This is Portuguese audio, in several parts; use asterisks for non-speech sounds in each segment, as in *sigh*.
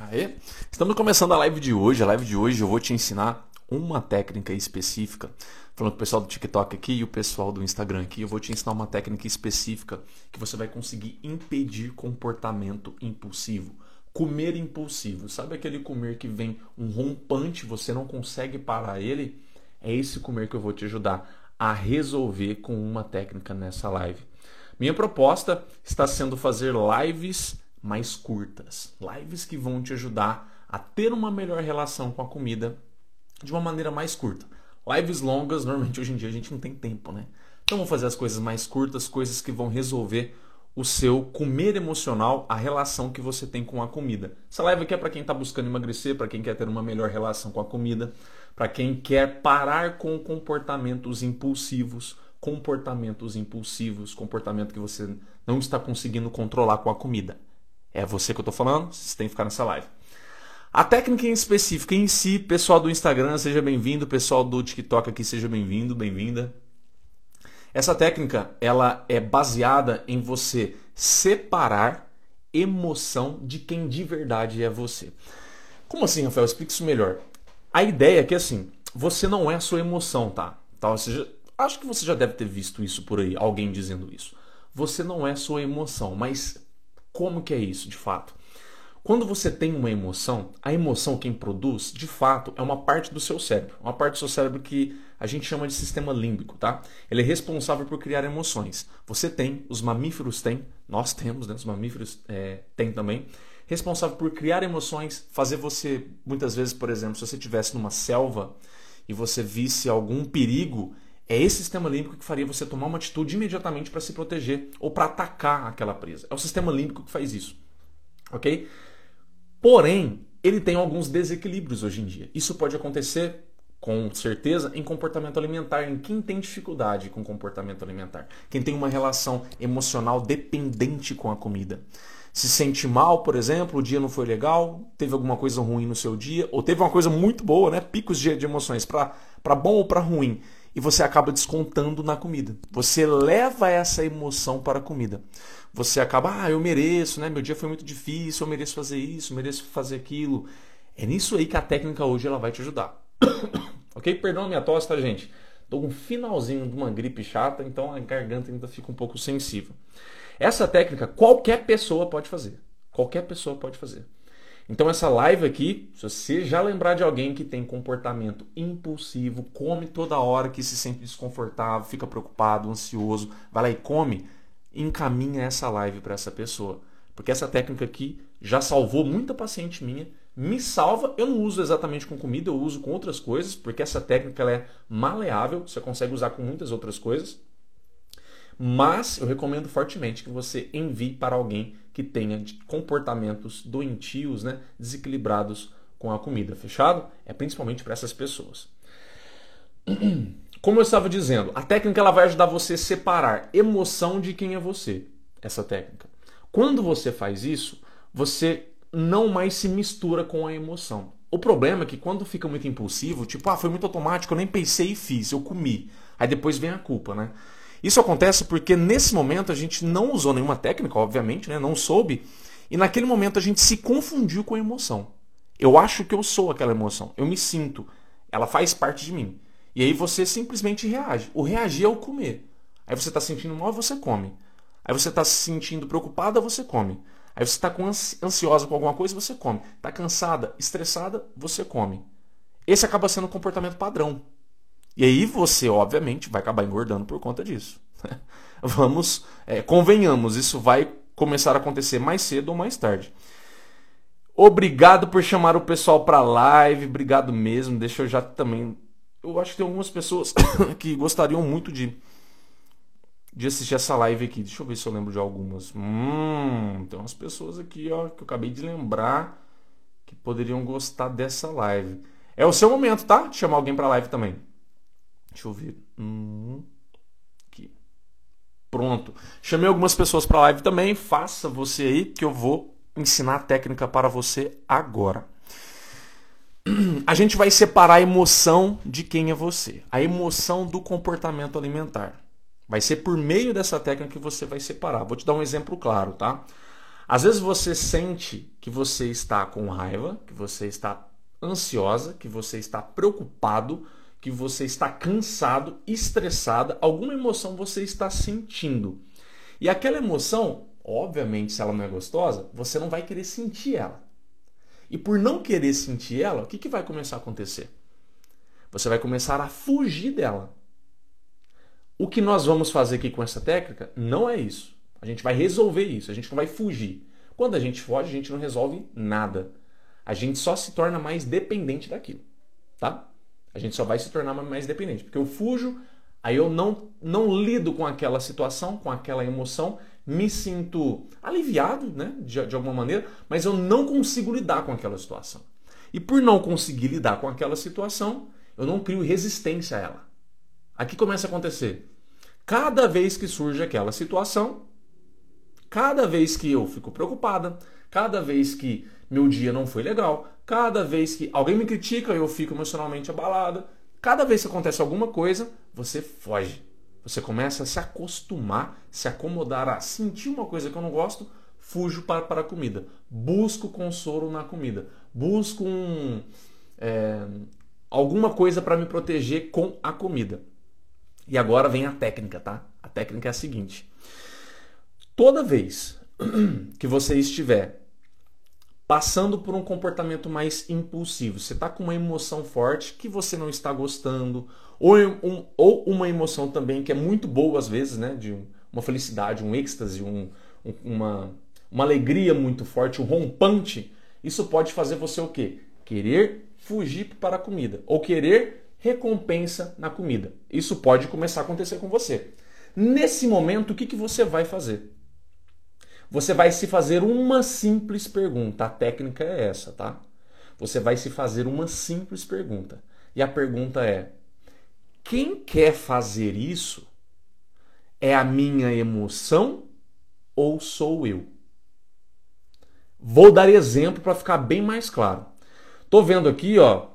Aê. Estamos começando a live de hoje. A live de hoje eu vou te ensinar uma técnica específica. Falando com o pessoal do TikTok aqui e o pessoal do Instagram aqui, eu vou te ensinar uma técnica específica que você vai conseguir impedir comportamento impulsivo. Comer impulsivo. Sabe aquele comer que vem um rompante, você não consegue parar ele? É esse comer que eu vou te ajudar a resolver com uma técnica nessa live. Minha proposta está sendo fazer lives mais curtas, lives que vão te ajudar a ter uma melhor relação com a comida de uma maneira mais curta. Lives longas, normalmente hoje em dia a gente não tem tempo, né? Então vou fazer as coisas mais curtas, coisas que vão resolver o seu comer emocional, a relação que você tem com a comida. Essa live aqui é para quem está buscando emagrecer, para quem quer ter uma melhor relação com a comida, para quem quer parar com comportamentos impulsivos, comportamentos impulsivos, comportamento que você não está conseguindo controlar com a comida. É você que eu estou falando, vocês têm que ficar nessa live. A técnica em específico em si, pessoal do Instagram, seja bem-vindo, pessoal do TikTok aqui, seja bem-vindo, bem-vinda. Essa técnica, ela é baseada em você separar emoção de quem de verdade é você. Como assim, Rafael? Explique isso melhor. A ideia é que assim, você não é a sua emoção, tá? tá? Seja, acho que você já deve ter visto isso por aí, alguém dizendo isso. Você não é sua emoção, mas como que é isso, de fato? Quando você tem uma emoção, a emoção quem produz, de fato, é uma parte do seu cérebro. Uma parte do seu cérebro que a gente chama de sistema límbico, tá? Ele é responsável por criar emoções. Você tem, os mamíferos têm, nós temos, né? Os mamíferos é, têm também. Responsável por criar emoções, fazer você, muitas vezes, por exemplo, se você estivesse numa selva e você visse algum perigo, é esse sistema límbico que faria você tomar uma atitude imediatamente para se proteger ou para atacar aquela presa. É o sistema límbico que faz isso. Ok? Porém, ele tem alguns desequilíbrios hoje em dia. Isso pode acontecer com certeza em comportamento alimentar, em quem tem dificuldade com comportamento alimentar, quem tem uma relação emocional dependente com a comida. Se sente mal, por exemplo, o dia não foi legal, teve alguma coisa ruim no seu dia, ou teve uma coisa muito boa, né? Picos de, de emoções, para bom ou para ruim e você acaba descontando na comida. Você leva essa emoção para a comida. Você acaba, ah, eu mereço, né? Meu dia foi muito difícil, eu mereço fazer isso, eu mereço fazer aquilo. É nisso aí que a técnica hoje ela vai te ajudar. *coughs* ok? Perdão a minha tosse, tá, gente? Tô com um finalzinho de uma gripe chata, então a garganta ainda fica um pouco sensível. Essa técnica qualquer pessoa pode fazer. Qualquer pessoa pode fazer. Então essa live aqui, se você já lembrar de alguém que tem comportamento impulsivo, come toda hora, que se sente desconfortável, fica preocupado, ansioso, vai lá e come, encaminha essa live para essa pessoa. Porque essa técnica aqui já salvou muita paciente minha, me salva. Eu não uso exatamente com comida, eu uso com outras coisas, porque essa técnica ela é maleável, você consegue usar com muitas outras coisas. Mas eu recomendo fortemente que você envie para alguém que tenha comportamentos doentios, né, desequilibrados com a comida. Fechado? É principalmente para essas pessoas. *clears throat* Como eu estava dizendo, a técnica ela vai ajudar você a separar emoção de quem é você. Essa técnica. Quando você faz isso, você não mais se mistura com a emoção. O problema é que quando fica muito impulsivo, tipo, ah, foi muito automático, eu nem pensei e fiz, eu comi. Aí depois vem a culpa, né? Isso acontece porque nesse momento a gente não usou nenhuma técnica, obviamente, né? não soube, e naquele momento a gente se confundiu com a emoção. Eu acho que eu sou aquela emoção, eu me sinto, ela faz parte de mim. E aí você simplesmente reage. O reagir é o comer. Aí você está sentindo mal, você come. Aí você está se sentindo preocupada, você come. Aí você está ansiosa com alguma coisa, você come. Está cansada, estressada, você come. Esse acaba sendo o comportamento padrão. E aí você, obviamente, vai acabar engordando por conta disso. *laughs* Vamos, é, convenhamos, isso vai começar a acontecer mais cedo ou mais tarde. Obrigado por chamar o pessoal para live, obrigado mesmo. Deixa eu já também. Eu acho que tem algumas pessoas *coughs* que gostariam muito de, de assistir essa live aqui. Deixa eu ver se eu lembro de algumas. Hum, tem umas pessoas aqui ó, que eu acabei de lembrar que poderiam gostar dessa live. É o seu momento, tá? De chamar alguém para live também. Deixa eu ver. Hum, aqui. Pronto. Chamei algumas pessoas para live também. Faça você aí que eu vou ensinar a técnica para você agora. A gente vai separar a emoção de quem é você. A emoção do comportamento alimentar. Vai ser por meio dessa técnica que você vai separar. Vou te dar um exemplo claro, tá? Às vezes você sente que você está com raiva, que você está ansiosa, que você está preocupado, que você está cansado, estressada, alguma emoção você está sentindo. E aquela emoção, obviamente, se ela não é gostosa, você não vai querer sentir ela. E por não querer sentir ela, o que, que vai começar a acontecer? Você vai começar a fugir dela. O que nós vamos fazer aqui com essa técnica não é isso. A gente vai resolver isso, a gente não vai fugir. Quando a gente foge, a gente não resolve nada. A gente só se torna mais dependente daquilo, tá? A gente só vai se tornar mais dependente, porque eu fujo, aí eu não não lido com aquela situação, com aquela emoção, me sinto aliviado, né, de, de alguma maneira, mas eu não consigo lidar com aquela situação. E por não conseguir lidar com aquela situação, eu não crio resistência a ela. Aqui começa a acontecer. Cada vez que surge aquela situação, cada vez que eu fico preocupada, cada vez que meu dia não foi legal, cada vez que alguém me critica, eu fico emocionalmente abalada, cada vez que acontece alguma coisa, você foge. Você começa a se acostumar, se acomodar a sentir uma coisa que eu não gosto, fujo para, para a comida. Busco consolo na comida. Busco um, é, alguma coisa para me proteger com a comida. E agora vem a técnica, tá? A técnica é a seguinte: toda vez *clears throat* que você estiver passando por um comportamento mais impulsivo, você está com uma emoção forte que você não está gostando, ou, um, ou uma emoção também que é muito boa às vezes, né? De uma felicidade, um êxtase, um, uma, uma alegria muito forte, um rompante, isso pode fazer você o quê? Querer fugir para a comida ou querer recompensa na comida. Isso pode começar a acontecer com você. Nesse momento, o que, que você vai fazer? Você vai se fazer uma simples pergunta. A técnica é essa, tá? Você vai se fazer uma simples pergunta. E a pergunta é: quem quer fazer isso é a minha emoção ou sou eu? Vou dar exemplo para ficar bem mais claro. Tô vendo aqui, ó.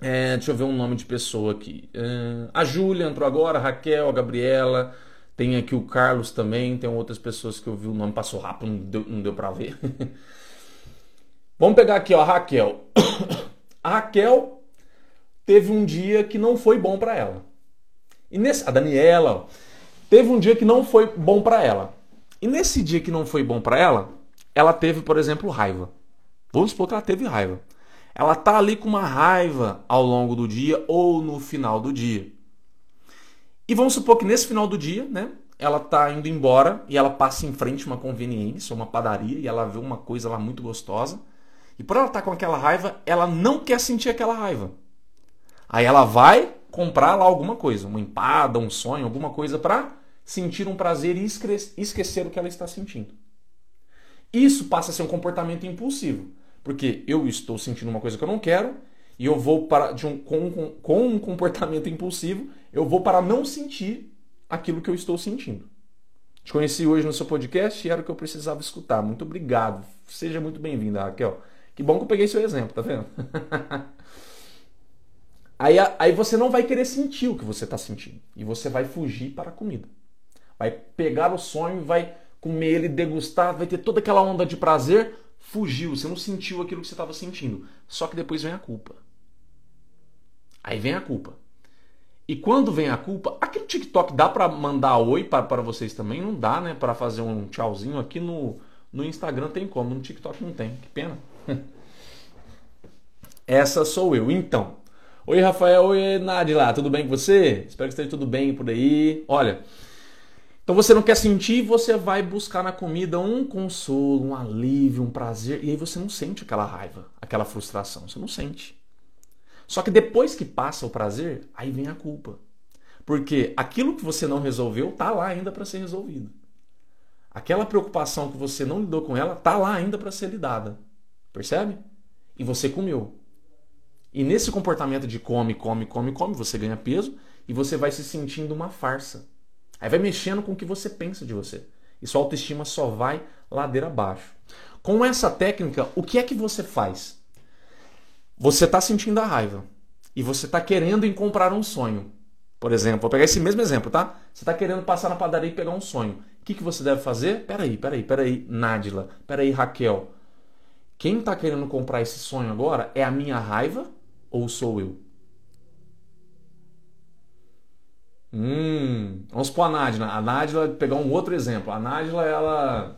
É, deixa eu ver um nome de pessoa aqui. É, a Júlia entrou agora, a Raquel, a Gabriela. Tem aqui o Carlos também. Tem outras pessoas que eu vi o nome passou rápido, não deu, não deu para ver. *laughs* Vamos pegar aqui, ó, a Raquel. *coughs* A Raquel teve um dia que não foi bom para ela. E nesse, a Daniela teve um dia que não foi bom para ela. E nesse dia que não foi bom para ela, ela teve, por exemplo, raiva. Vamos supor que ela teve raiva ela tá ali com uma raiva ao longo do dia ou no final do dia. E vamos supor que nesse final do dia, né, ela tá indo embora e ela passa em frente a uma conveniência, uma padaria e ela vê uma coisa lá muito gostosa. E por ela estar tá com aquela raiva, ela não quer sentir aquela raiva. Aí ela vai comprar lá alguma coisa, uma empada, um sonho, alguma coisa para sentir um prazer e esquecer o que ela está sentindo. Isso passa a ser um comportamento impulsivo. Porque eu estou sentindo uma coisa que eu não quero e eu vou para de um, com, com, com um comportamento impulsivo, eu vou para não sentir aquilo que eu estou sentindo. Te conheci hoje no seu podcast e era o que eu precisava escutar. Muito obrigado. Seja muito bem-vinda, Raquel. Que bom que eu peguei seu exemplo, tá vendo? *laughs* aí, aí você não vai querer sentir o que você está sentindo. E você vai fugir para a comida. Vai pegar o sonho, vai comer ele, degustar, vai ter toda aquela onda de prazer, fugiu, você não sentiu aquilo que você estava sentindo. Só que depois vem a culpa. Aí vem a culpa. E quando vem a culpa, aquele TikTok dá para mandar oi para vocês também? Não dá, né? Para fazer um tchauzinho aqui no, no Instagram tem como, no TikTok não tem. Que pena. *laughs* Essa sou eu. Então, oi Rafael, oi Nadila, tudo bem com você? Espero que esteja tudo bem por aí. Olha, então você não quer sentir, você vai buscar na comida um consolo, um alívio, um prazer, e aí você não sente aquela raiva, aquela frustração, você não sente. Só que depois que passa o prazer, aí vem a culpa. Porque aquilo que você não resolveu tá lá ainda para ser resolvido. Aquela preocupação que você não lidou com ela tá lá ainda para ser lidada. Percebe? E você comeu. E nesse comportamento de come, come, come, come, você ganha peso e você vai se sentindo uma farsa. Aí vai mexendo com o que você pensa de você. E sua autoestima só vai ladeira abaixo. Com essa técnica, o que é que você faz? Você está sentindo a raiva e você está querendo comprar um sonho. Por exemplo, vou pegar esse mesmo exemplo, tá? Você está querendo passar na padaria e pegar um sonho. O que, que você deve fazer? Peraí, peraí, peraí, Nádila. Peraí, Raquel. Quem está querendo comprar esse sonho agora é a minha raiva ou sou eu? Hum, vamos pôr a Nádila. A Nádila, pegar um outro exemplo. A Nádila, ela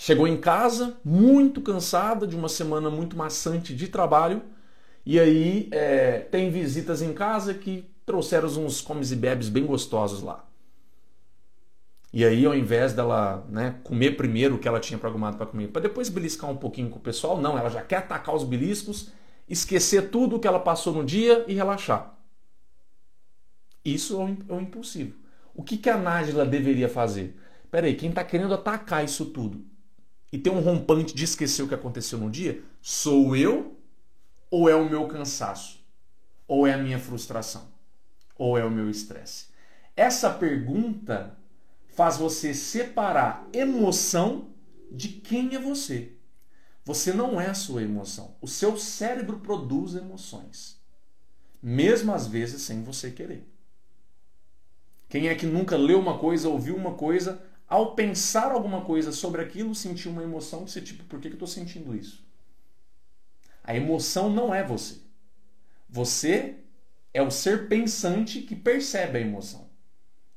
chegou em casa muito cansada de uma semana muito maçante de trabalho e aí é, tem visitas em casa que trouxeram uns comes e bebes bem gostosos lá. E aí, ao invés dela né, comer primeiro o que ela tinha programado para comer, para depois beliscar um pouquinho com o pessoal, não, ela já quer atacar os beliscos, esquecer tudo o que ela passou no dia e relaxar. Isso é o impulsivo. O que, que a Nájila deveria fazer? Peraí, quem está querendo atacar isso tudo e ter um rompante de esquecer o que aconteceu no dia, sou eu ou é o meu cansaço? Ou é a minha frustração? ou é o meu estresse? Essa pergunta faz você separar emoção de quem é você. Você não é a sua emoção. O seu cérebro produz emoções, mesmo às vezes sem você querer. Quem é que nunca leu uma coisa, ouviu uma coisa, ao pensar alguma coisa sobre aquilo, sentiu uma emoção desse tipo: por que eu estou sentindo isso? A emoção não é você. Você é o ser pensante que percebe a emoção.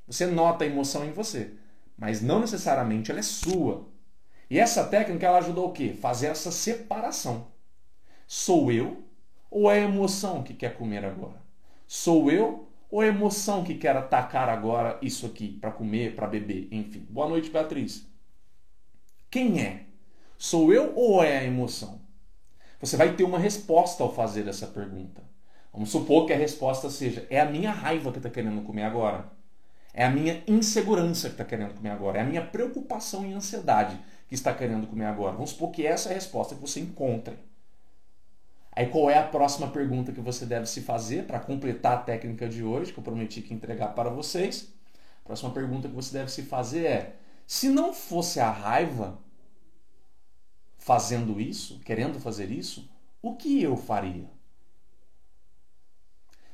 Você nota a emoção em você, mas não necessariamente ela é sua. E essa técnica ela ajuda o quê? Fazer essa separação. Sou eu ou é a emoção que quer comer agora? Sou eu ou a emoção que quer atacar agora isso aqui para comer, para beber, enfim. Boa noite, Beatriz. Quem é? Sou eu ou é a emoção? Você vai ter uma resposta ao fazer essa pergunta. Vamos supor que a resposta seja: é a minha raiva que está querendo comer agora. É a minha insegurança que está querendo comer agora. É a minha preocupação e ansiedade que está querendo comer agora. Vamos supor que essa é a resposta que você encontre. Aí qual é a próxima pergunta que você deve se fazer para completar a técnica de hoje, que eu prometi que entregar para vocês? A próxima pergunta que você deve se fazer é: se não fosse a raiva fazendo isso, querendo fazer isso, o que eu faria?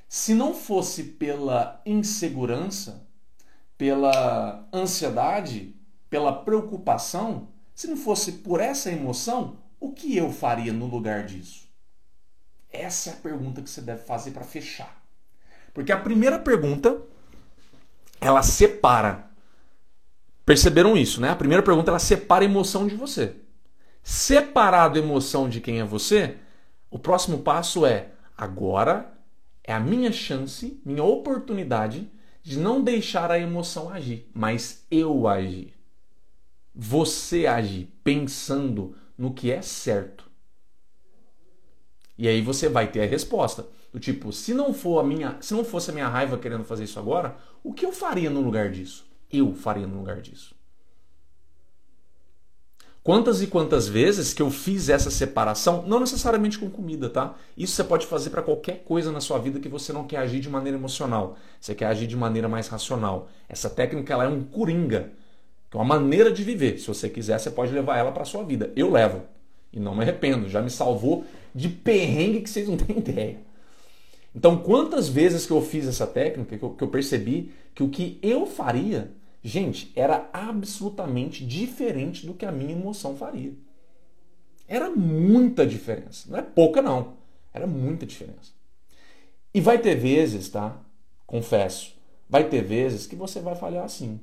Se não fosse pela insegurança, pela ansiedade, pela preocupação, se não fosse por essa emoção, o que eu faria no lugar disso? Essa é a pergunta que você deve fazer para fechar. Porque a primeira pergunta, ela separa. Perceberam isso, né? A primeira pergunta, ela separa a emoção de você. Separado a emoção de quem é você, o próximo passo é agora é a minha chance, minha oportunidade de não deixar a emoção agir, mas eu agir. Você agir pensando no que é certo. E aí você vai ter a resposta. Do tipo, se não for a minha, se não fosse a minha raiva querendo fazer isso agora, o que eu faria no lugar disso? Eu faria no lugar disso. Quantas e quantas vezes que eu fiz essa separação, não necessariamente com comida, tá? Isso você pode fazer para qualquer coisa na sua vida que você não quer agir de maneira emocional, você quer agir de maneira mais racional. Essa técnica ela é um coringa, é uma maneira de viver. Se você quiser, você pode levar ela para sua vida. Eu levo e não me arrependo, já me salvou de perrengue que vocês não *laughs* têm ideia. Então, quantas vezes que eu fiz essa técnica que eu, que eu percebi que o que eu faria Gente, era absolutamente diferente do que a minha emoção faria. Era muita diferença. Não é pouca, não. Era muita diferença. E vai ter vezes, tá? Confesso, vai ter vezes que você vai falhar assim.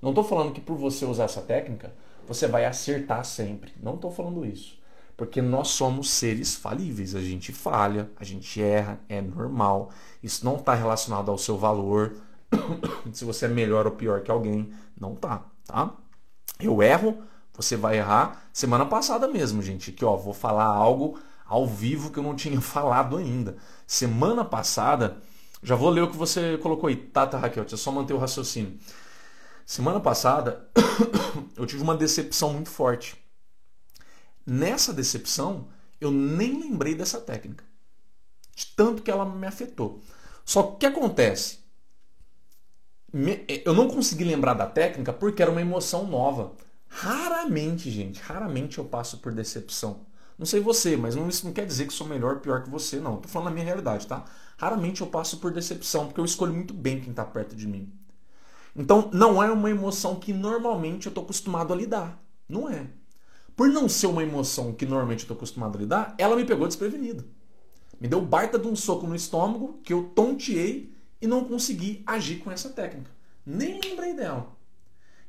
Não estou falando que por você usar essa técnica, você vai acertar sempre. Não estou falando isso. Porque nós somos seres falíveis. A gente falha, a gente erra, é normal. Isso não está relacionado ao seu valor, *coughs* se você é melhor ou pior que alguém. Não tá, tá? Eu erro, você vai errar. Semana passada mesmo, gente, que ó, vou falar algo ao vivo que eu não tinha *laughs* falado ainda. Semana passada, já vou ler o que você colocou aí, tá, tá Raquel? Deixa eu só manter o raciocínio. Semana passada, *coughs* eu tive uma decepção muito forte. Nessa decepção, eu nem lembrei dessa técnica. De tanto que ela me afetou. Só que o que acontece? eu não consegui lembrar da técnica porque era uma emoção nova. Raramente, gente, raramente eu passo por decepção. Não sei você, mas não, isso não quer dizer que sou melhor ou pior que você, não. Tô falando da minha realidade, tá? Raramente eu passo por decepção, porque eu escolho muito bem quem está perto de mim. Então, não é uma emoção que normalmente eu estou acostumado a lidar. Não é. Por não ser uma emoção que normalmente eu estou acostumado a lidar, ela me pegou desprevenido. Me deu baita de um soco no estômago que eu tonteei e não consegui agir com essa técnica. Nem lembrei dela.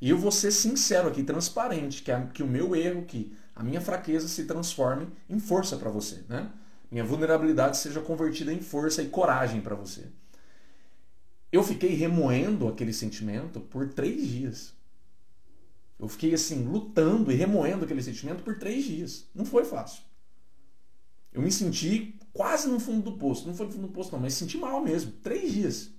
E eu vou ser sincero aqui, transparente, que, a, que o meu erro, que a minha fraqueza se transforme em força para você. Né? Minha vulnerabilidade seja convertida em força e coragem para você. Eu fiquei remoendo aquele sentimento por três dias. Eu fiquei assim, lutando e remoendo aquele sentimento por três dias. Não foi fácil. Eu me senti quase no fundo do poço. Não foi no fundo do poço, não, mas senti mal mesmo. Três dias.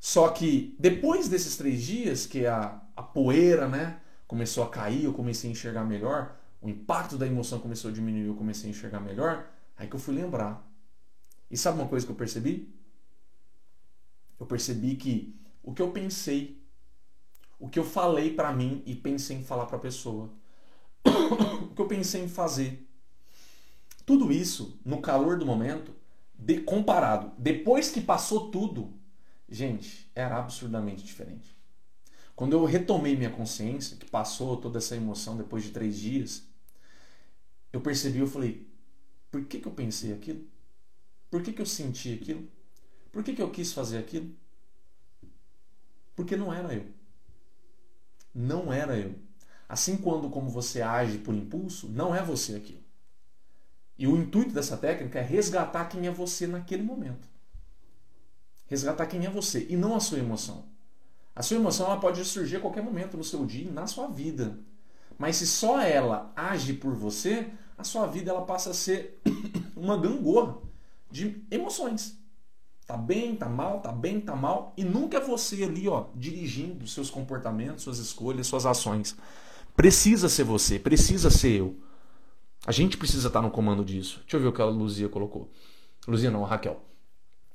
Só que depois desses três dias, que a, a poeira né, começou a cair, eu comecei a enxergar melhor, o impacto da emoção começou a diminuir, eu comecei a enxergar melhor, aí que eu fui lembrar. E sabe uma coisa que eu percebi? Eu percebi que o que eu pensei, o que eu falei para mim e pensei em falar para a pessoa, *coughs* o que eu pensei em fazer, tudo isso no calor do momento, de, comparado, depois que passou tudo, gente, era absurdamente diferente. Quando eu retomei minha consciência, que passou toda essa emoção depois de três dias, eu percebi, eu falei, por que, que eu pensei aquilo? Por que, que eu senti aquilo? Por que, que eu quis fazer aquilo? Porque não era eu. Não era eu. Assim quando como você age por impulso, não é você aquilo. E o intuito dessa técnica é resgatar quem é você naquele momento. Resgatar quem é você e não a sua emoção. A sua emoção ela pode surgir a qualquer momento no seu dia e na sua vida. Mas se só ela age por você, a sua vida ela passa a ser *coughs* uma gangorra de emoções. Tá bem, tá mal, tá bem, tá mal. E nunca é você ali, ó, dirigindo seus comportamentos, suas escolhas, suas ações. Precisa ser você, precisa ser eu. A gente precisa estar no comando disso. Deixa eu ver o que a Luzia colocou. Luzia não, a Raquel.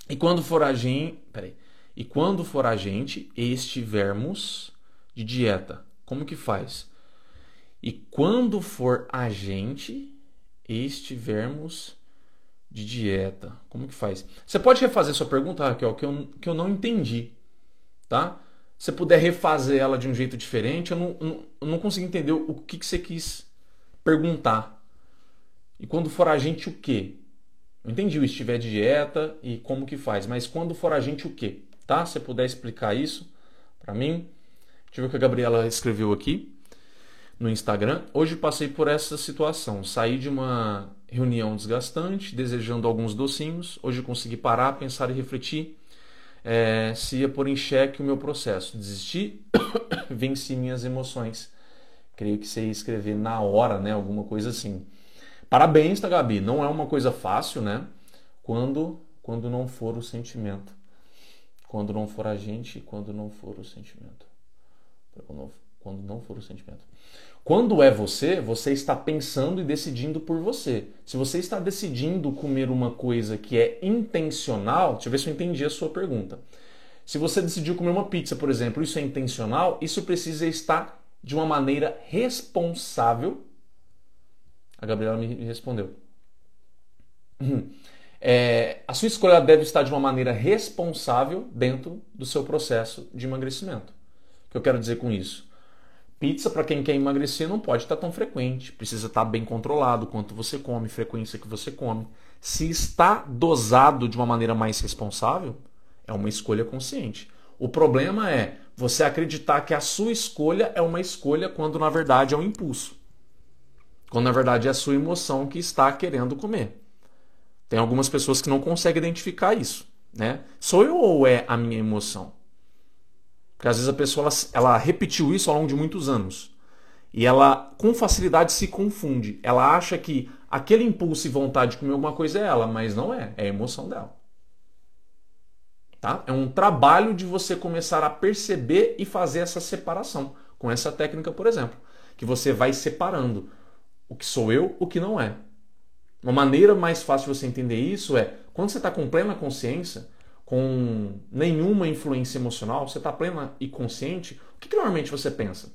E quando for a gente. Peraí. E quando for a gente estivermos de dieta, como que faz? E quando for a gente estivermos de dieta. Como que faz? Você pode refazer sua pergunta, Raquel, que eu, que eu não entendi. Tá? Se puder refazer ela de um jeito diferente, eu não, não, eu não consegui entender o que, que você quis perguntar. E quando for a gente, o quê? Eu entendi o estiver de dieta e como que faz, mas quando for a gente, o quê? Tá? Se puder explicar isso para mim. Deixa eu ver o que a Gabriela escreveu aqui no Instagram. Hoje passei por essa situação. Saí de uma reunião desgastante, desejando alguns docinhos. Hoje consegui parar, pensar e refletir é, se ia pôr em xeque o meu processo. Desisti, *coughs* venci minhas emoções. Creio que você ia escrever na hora, né? Alguma coisa assim. Parabéns, tá, Gabi? Não é uma coisa fácil, né? Quando, quando não for o sentimento. Quando não for a gente, quando não for o sentimento. Não o sentimento. Quando é você, você está pensando e decidindo por você. Se você está decidindo comer uma coisa que é intencional, deixa eu ver se eu entendi a sua pergunta. Se você decidiu comer uma pizza, por exemplo, isso é intencional, isso precisa estar de uma maneira responsável. A Gabriela me respondeu. *clears throat* É, a sua escolha deve estar de uma maneira responsável dentro do seu processo de emagrecimento. O que eu quero dizer com isso? Pizza, para quem quer emagrecer, não pode estar tão frequente. Precisa estar bem controlado quanto você come, frequência que você come. Se está dosado de uma maneira mais responsável, é uma escolha consciente. O problema é você acreditar que a sua escolha é uma escolha quando na verdade é um impulso. Quando na verdade é a sua emoção que está querendo comer. Tem algumas pessoas que não conseguem identificar isso. Né? Sou eu ou é a minha emoção? Porque às vezes a pessoa ela, ela repetiu isso ao longo de muitos anos. E ela com facilidade se confunde. Ela acha que aquele impulso e vontade de comer alguma coisa é ela, mas não é, é a emoção dela. Tá? É um trabalho de você começar a perceber e fazer essa separação com essa técnica, por exemplo, que você vai separando o que sou eu, o que não é. Uma maneira mais fácil de você entender isso é quando você está com plena consciência, com nenhuma influência emocional, você está plena e consciente, o que, que, normalmente você pensa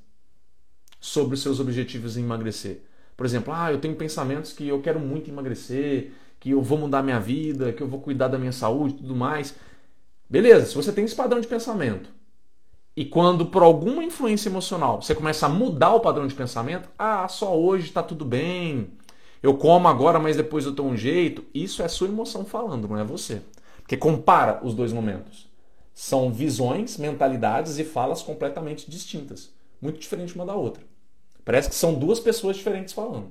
sobre os seus objetivos em emagrecer? Por exemplo, ah, eu tenho pensamentos que eu quero muito emagrecer, que eu vou mudar minha vida, que eu vou cuidar da minha saúde tudo mais. Beleza, se você tem esse padrão de pensamento e quando por alguma influência emocional você começa a mudar o padrão de pensamento, ah, só hoje está tudo bem, eu como agora, mas depois eu tenho um jeito, isso é sua emoção falando, não é você. Porque compara os dois momentos. São visões, mentalidades e falas completamente distintas, muito diferentes uma da outra. Parece que são duas pessoas diferentes falando.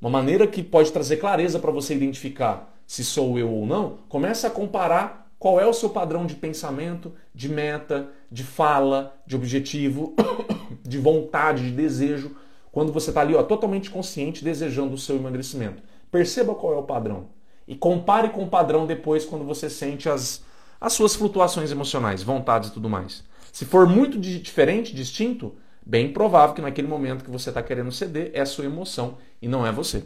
Uma maneira que pode trazer clareza para você identificar se sou eu ou não, começa a comparar qual é o seu padrão de pensamento, de meta, de fala, de objetivo, *coughs* de vontade, de desejo, quando você está ali ó, totalmente consciente desejando o seu emagrecimento. Perceba qual é o padrão. E compare com o padrão depois quando você sente as, as suas flutuações emocionais, vontades e tudo mais. Se for muito diferente, distinto, bem provável que naquele momento que você está querendo ceder é a sua emoção e não é você.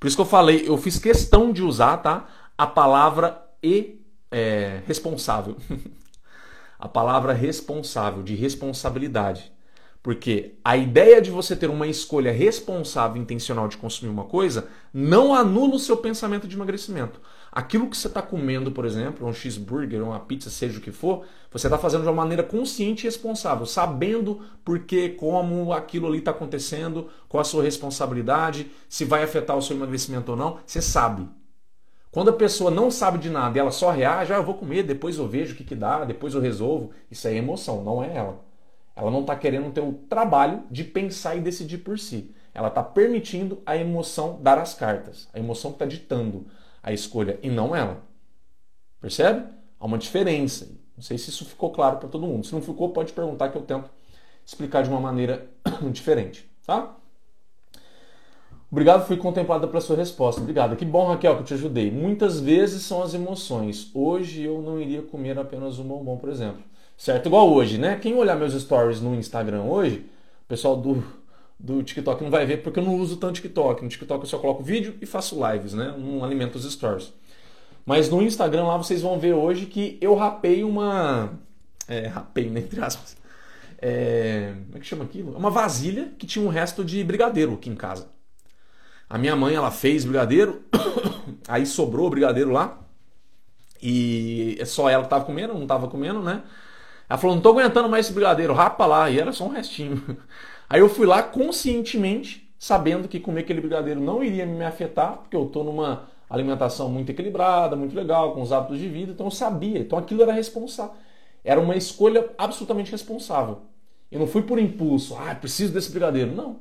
Por isso que eu falei, eu fiz questão de usar, tá? a palavra e é, responsável. *laughs* a palavra responsável, de responsabilidade. Porque a ideia de você ter uma escolha responsável e intencional de consumir uma coisa não anula o seu pensamento de emagrecimento. Aquilo que você está comendo, por exemplo, um cheeseburger, uma pizza, seja o que for, você está fazendo de uma maneira consciente e responsável, sabendo por que, como aquilo ali está acontecendo, qual a sua responsabilidade, se vai afetar o seu emagrecimento ou não, você sabe. Quando a pessoa não sabe de nada e ela só reage, ah, eu vou comer, depois eu vejo o que, que dá, depois eu resolvo, isso é emoção, não é ela. Ela não está querendo ter o trabalho de pensar e decidir por si. Ela está permitindo a emoção dar as cartas. A emoção que está ditando a escolha e não ela. Percebe? Há uma diferença. Não sei se isso ficou claro para todo mundo. Se não ficou, pode perguntar que eu tento explicar de uma maneira *clears throat* diferente. Tá? Obrigado, fui contemplada pela sua resposta. Obrigado. Que bom, Raquel, que eu te ajudei. Muitas vezes são as emoções. Hoje eu não iria comer apenas um bombom, por exemplo. Certo? Igual hoje, né? Quem olhar meus stories no Instagram hoje, o pessoal do, do TikTok não vai ver porque eu não uso tanto TikTok. No TikTok eu só coloco vídeo e faço lives, né? Não alimento os stories. Mas no Instagram lá vocês vão ver hoje que eu rapei uma. É, rapei, né? Entre aspas. É, como é que chama aquilo? Uma vasilha que tinha um resto de brigadeiro aqui em casa. A minha mãe, ela fez brigadeiro, *coughs* aí sobrou o brigadeiro lá. E é só ela que tava comendo, não tava comendo, né? Ela falou, não tô aguentando mais esse brigadeiro, rapa lá. E era só um restinho. *laughs* Aí eu fui lá conscientemente, sabendo que comer aquele brigadeiro não iria me afetar, porque eu tô numa alimentação muito equilibrada, muito legal, com os hábitos de vida, então eu sabia. Então aquilo era responsável. Era uma escolha absolutamente responsável. Eu não fui por impulso, ah, preciso desse brigadeiro. Não.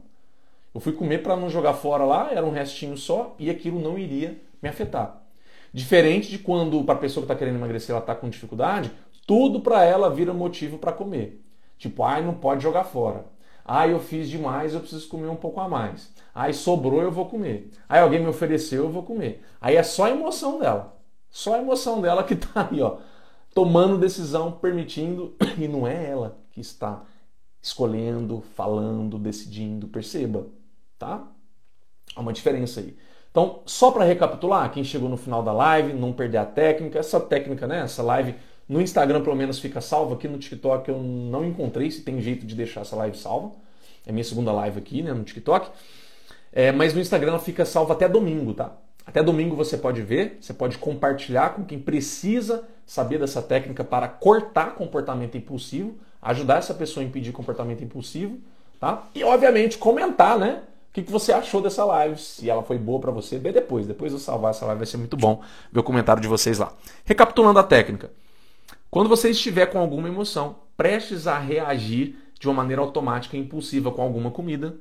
Eu fui comer para não jogar fora lá, era um restinho só e aquilo não iria me afetar. Diferente de quando para a pessoa que está querendo emagrecer ela está com dificuldade, tudo para ela vira motivo para comer. Tipo, ai, não pode jogar fora. Ai, eu fiz demais, eu preciso comer um pouco a mais. Ai, sobrou, eu vou comer. Ai, alguém me ofereceu, eu vou comer. Aí é só a emoção dela. Só a emoção dela que está *laughs* aí, ó, tomando decisão, permitindo, *clears throat* e não é ela que está escolhendo, falando, decidindo. Perceba tá? Há uma diferença aí. Então, só para recapitular, quem chegou no final da live, não perder a técnica, essa técnica, né, essa live no Instagram pelo menos fica salva, aqui no TikTok eu não encontrei se tem jeito de deixar essa live salva. É minha segunda live aqui, né, no TikTok. É, mas no Instagram ela fica salva até domingo, tá? Até domingo você pode ver, você pode compartilhar com quem precisa saber dessa técnica para cortar comportamento impulsivo, ajudar essa pessoa a impedir comportamento impulsivo, tá? E obviamente comentar, né? O que, que você achou dessa live? Se ela foi boa para você, vê depois. Depois eu salvar essa live vai ser muito bom ver o comentário de vocês lá. Recapitulando a técnica. Quando você estiver com alguma emoção, prestes a reagir de uma maneira automática e impulsiva com alguma comida.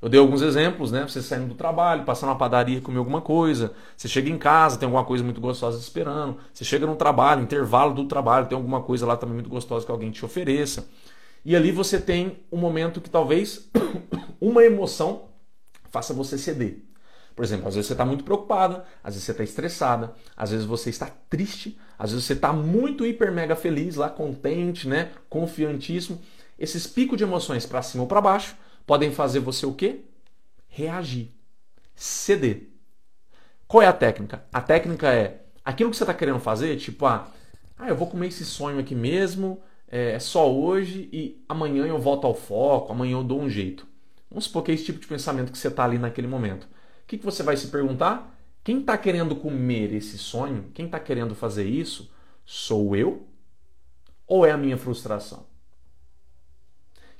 Eu dei alguns exemplos, né? Você saindo do trabalho, passando na padaria, comer alguma coisa. Você chega em casa, tem alguma coisa muito gostosa esperando. Você chega no trabalho, intervalo do trabalho, tem alguma coisa lá também muito gostosa que alguém te ofereça. E ali você tem um momento que talvez *coughs* uma emoção faça você ceder. Por exemplo, às vezes você está muito preocupada, às vezes você está estressada, às vezes você está triste, às vezes você está muito hiper mega feliz, lá contente, né, confiantíssimo. Esses picos de emoções para cima ou para baixo podem fazer você o quê? Reagir, ceder. Qual é a técnica? A técnica é aquilo que você está querendo fazer, tipo, ah, ah, eu vou comer esse sonho aqui mesmo, é só hoje e amanhã eu volto ao foco, amanhã eu dou um jeito. Vamos supor que é esse tipo de pensamento que você está ali naquele momento. Que, que você vai se perguntar? Quem está querendo comer esse sonho, quem está querendo fazer isso, sou eu ou é a minha frustração?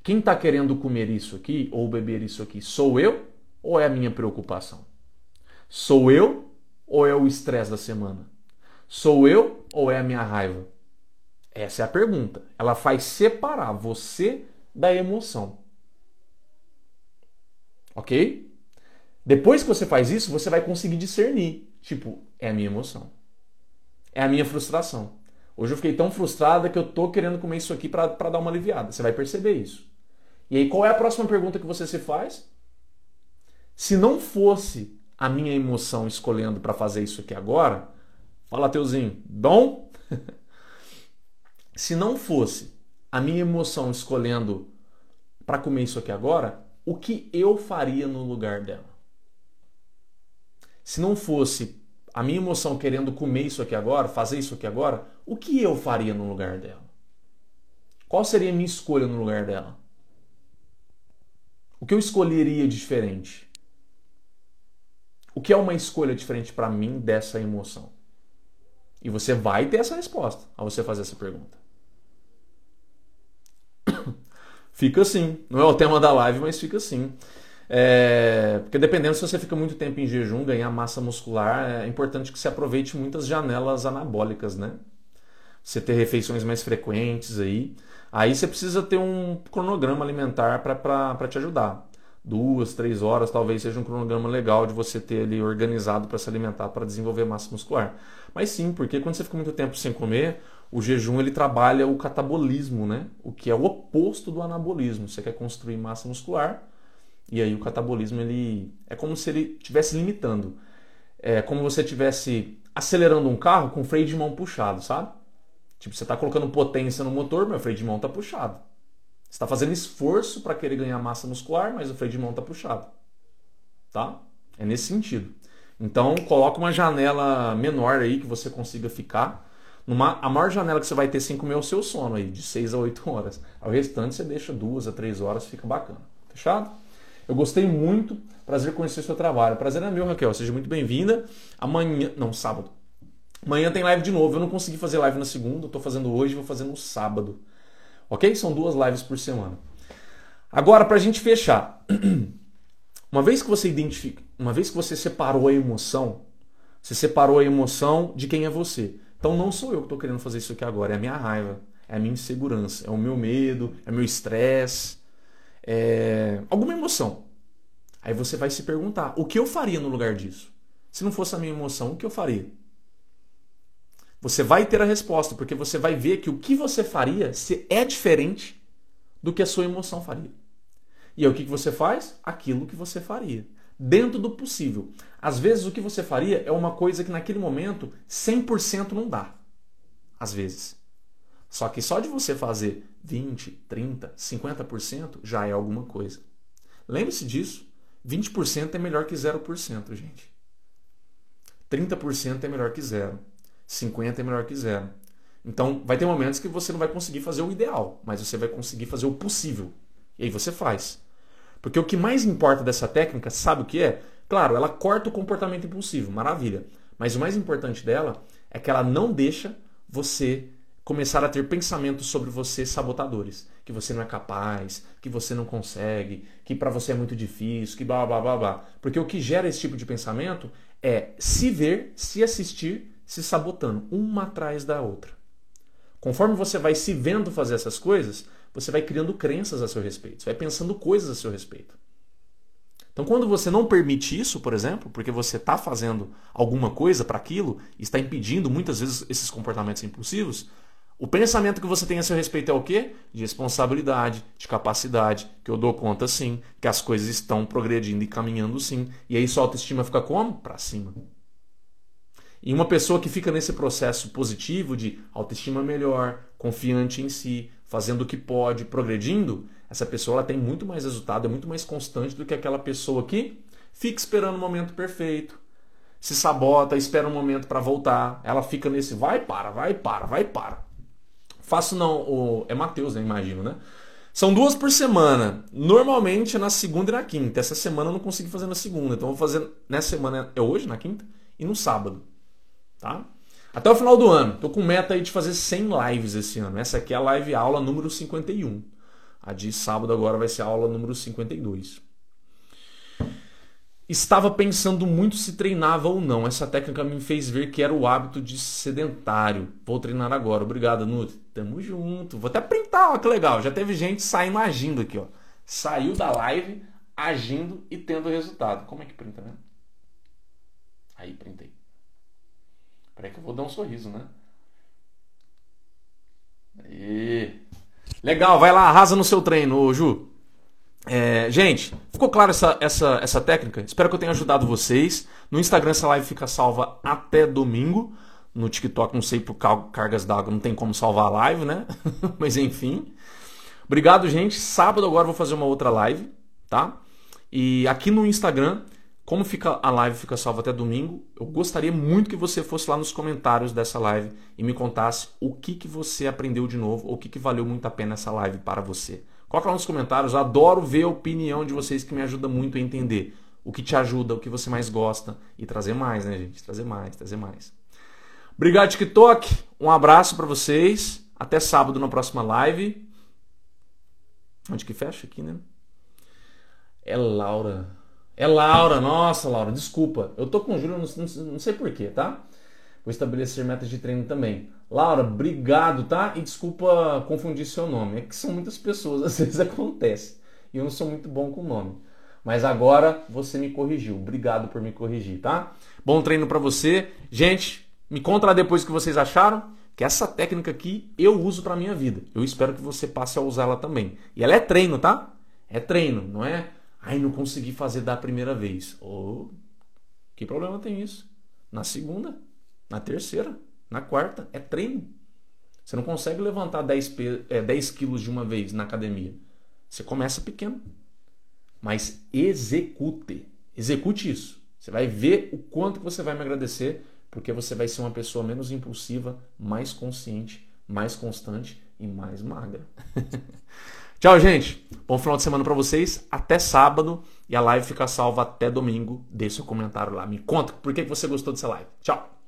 Quem está querendo comer isso aqui ou beber isso aqui, sou eu ou é a minha preocupação? Sou eu ou é o estresse da semana? Sou eu ou é a minha raiva? Essa é a pergunta. Ela faz separar você da emoção. Ok? Depois que você faz isso, você vai conseguir discernir. Tipo, é a minha emoção. É a minha frustração. Hoje eu fiquei tão frustrada que eu tô querendo comer isso aqui para dar uma aliviada. Você vai perceber isso. E aí, qual é a próxima pergunta que você se faz? Se não fosse a minha emoção escolhendo para fazer isso aqui agora, fala Teuzinho, bom? *laughs* Se não fosse a minha emoção escolhendo para comer isso aqui agora, o que eu faria no lugar dela? Se não fosse a minha emoção querendo comer isso aqui agora, fazer isso aqui agora, o que eu faria no lugar dela? Qual seria a minha escolha no lugar dela? O que eu escolheria diferente? O que é uma escolha diferente para mim dessa emoção? E você vai ter essa resposta ao você fazer essa pergunta. *coughs* fica assim. Não é o tema da live, mas fica assim. É, porque dependendo se você fica muito tempo em jejum, ganhar massa muscular, é importante que você aproveite muitas janelas anabólicas, né? Você ter refeições mais frequentes aí. Aí você precisa ter um cronograma alimentar para te ajudar. Duas, três horas talvez seja um cronograma legal de você ter ali organizado para se alimentar, para desenvolver massa muscular. Mas sim, porque quando você fica muito tempo sem comer, o jejum ele trabalha o catabolismo, né? O que é o oposto do anabolismo. Você quer construir massa muscular, e aí o catabolismo ele é como se ele estivesse limitando. É como você estivesse acelerando um carro com freio de mão puxado, sabe? Tipo, você está colocando potência no motor, mas o freio de mão está puxado. Você está fazendo esforço para querer ganhar massa muscular, mas o freio de mão está puxado. Tá? É nesse sentido. Então, coloca uma janela menor aí que você consiga ficar. Numa, a maior janela que você vai ter sem comer é o seu sono aí, de 6 a 8 horas. O restante você deixa 2 a 3 horas, fica bacana. Fechado? Eu gostei muito. Prazer conhecer seu trabalho. Prazer é meu, Raquel. Seja muito bem-vinda. Amanhã, não, sábado. Amanhã tem live de novo. Eu não consegui fazer live na segunda, estou fazendo hoje, vou fazer no sábado. Ok? São duas lives por semana. Agora, para a gente fechar. *clears throat* Uma vez que você identifica, uma vez que você separou a emoção, você separou a emoção de quem é você. Então não sou eu que estou querendo fazer isso aqui agora, é a minha raiva, é a minha insegurança, é o meu medo, é o meu estresse, é, alguma emoção. Aí você vai se perguntar: o que eu faria no lugar disso? Se não fosse a minha emoção, o que eu faria? Você vai ter a resposta, porque você vai ver que o que você faria é diferente do que a sua emoção faria. E aí o que você faz? Aquilo que você faria. Dentro do possível. Às vezes o que você faria é uma coisa que naquele momento 100% não dá. Às vezes. Só que só de você fazer 20, 30, 50% já é alguma coisa. Lembre-se disso. 20% é melhor que 0%, gente. 30% é melhor que zero. 50% é melhor que zero. Então, vai ter momentos que você não vai conseguir fazer o ideal, mas você vai conseguir fazer o possível. E aí você faz. Porque o que mais importa dessa técnica, sabe o que é? Claro, ela corta o comportamento impulsivo, maravilha. Mas o mais importante dela é que ela não deixa você começar a ter pensamentos sobre você sabotadores, que você não é capaz, que você não consegue, que para você é muito difícil, que blá blá blá blá. Porque o que gera esse tipo de pensamento é se ver, se assistir, se sabotando, uma atrás da outra. Conforme você vai se vendo fazer essas coisas, você vai criando crenças a seu respeito, você vai pensando coisas a seu respeito. Então, quando você não permite isso, por exemplo, porque você está fazendo alguma coisa para aquilo está impedindo muitas vezes esses comportamentos impulsivos, o pensamento que você tem a seu respeito é o quê? De responsabilidade, de capacidade, que eu dou conta sim, que as coisas estão progredindo e caminhando sim. E aí sua autoestima fica como? Para cima. E uma pessoa que fica nesse processo positivo de autoestima melhor, confiante em si, fazendo o que pode, progredindo, essa pessoa ela tem muito mais resultado, é muito mais constante do que aquela pessoa que fica esperando o momento perfeito, se sabota, espera um momento para voltar, ela fica nesse vai para, vai para, vai para. Faço não, o, é Mateus, né, imagino, né? São duas por semana. Normalmente é na segunda e na quinta. Essa semana eu não consegui fazer na segunda. Então vou fazer nessa semana, é hoje, na quinta, e no sábado. Tá? Até o final do ano. Tô com meta aí de fazer 100 lives esse ano. Essa aqui é a live aula número 51. A de sábado agora vai ser a aula número 52. Estava pensando muito se treinava ou não. Essa técnica me fez ver que era o hábito de sedentário. Vou treinar agora. Obrigado, Nutri. Tamo junto. Vou até printar, ó, que legal. Já teve gente saindo agindo aqui, ó. Saiu da live agindo e tendo resultado. Como é que printa, né? Aí, printei. Peraí que eu vou dar um sorriso, né? Aí. Legal, vai lá, arrasa no seu treino, Ju. É, gente, ficou claro essa, essa, essa técnica? Espero que eu tenha ajudado vocês. No Instagram essa live fica salva até domingo. No TikTok, não sei por cargas d'água, não tem como salvar a live, né? *laughs* Mas enfim. Obrigado, gente. Sábado agora vou fazer uma outra live, tá? E aqui no Instagram, como fica a live fica salva até domingo, eu gostaria muito que você fosse lá nos comentários dessa live e me contasse o que, que você aprendeu de novo, ou o que, que valeu muito a pena essa live para você. Coloca lá nos comentários, adoro ver a opinião de vocês que me ajuda muito a entender o que te ajuda, o que você mais gosta e trazer mais, né, gente? Trazer mais, trazer mais. Obrigado, TikTok. Um abraço para vocês. Até sábado na próxima live. Onde que fecha aqui, né? É Laura. É Laura, nossa, Laura, desculpa. Eu tô com o Júlio, não, não, sei porquê, tá? Vou estabelecer metas de treino também. Laura, obrigado, tá? E desculpa confundir seu nome. É que são muitas pessoas, *laughs* às vezes acontece. E eu não sou muito bom com nome. Mas agora você me corrigiu. Obrigado por me corrigir, tá? Bom treino para você. Gente, me conta depois o que vocês acharam. Que essa técnica aqui eu uso para minha vida. Eu espero que você passe a usá-la também. E ela é treino, tá? É treino, não é? Ai, não consegui fazer da primeira vez. Oh, que problema tem isso? Na segunda, na terceira, na quarta, é treino. Você não consegue levantar 10, é, 10 quilos de uma vez na academia. Você começa pequeno. Mas execute. Execute isso. Você vai ver o quanto que você vai me agradecer, porque você vai ser uma pessoa menos impulsiva, mais consciente, mais constante e mais magra. *laughs* Tchau, gente. Bom final de semana para vocês. Até sábado. E a live fica salva até domingo. Deixe seu comentário lá. Me conta por que você gostou dessa live. Tchau.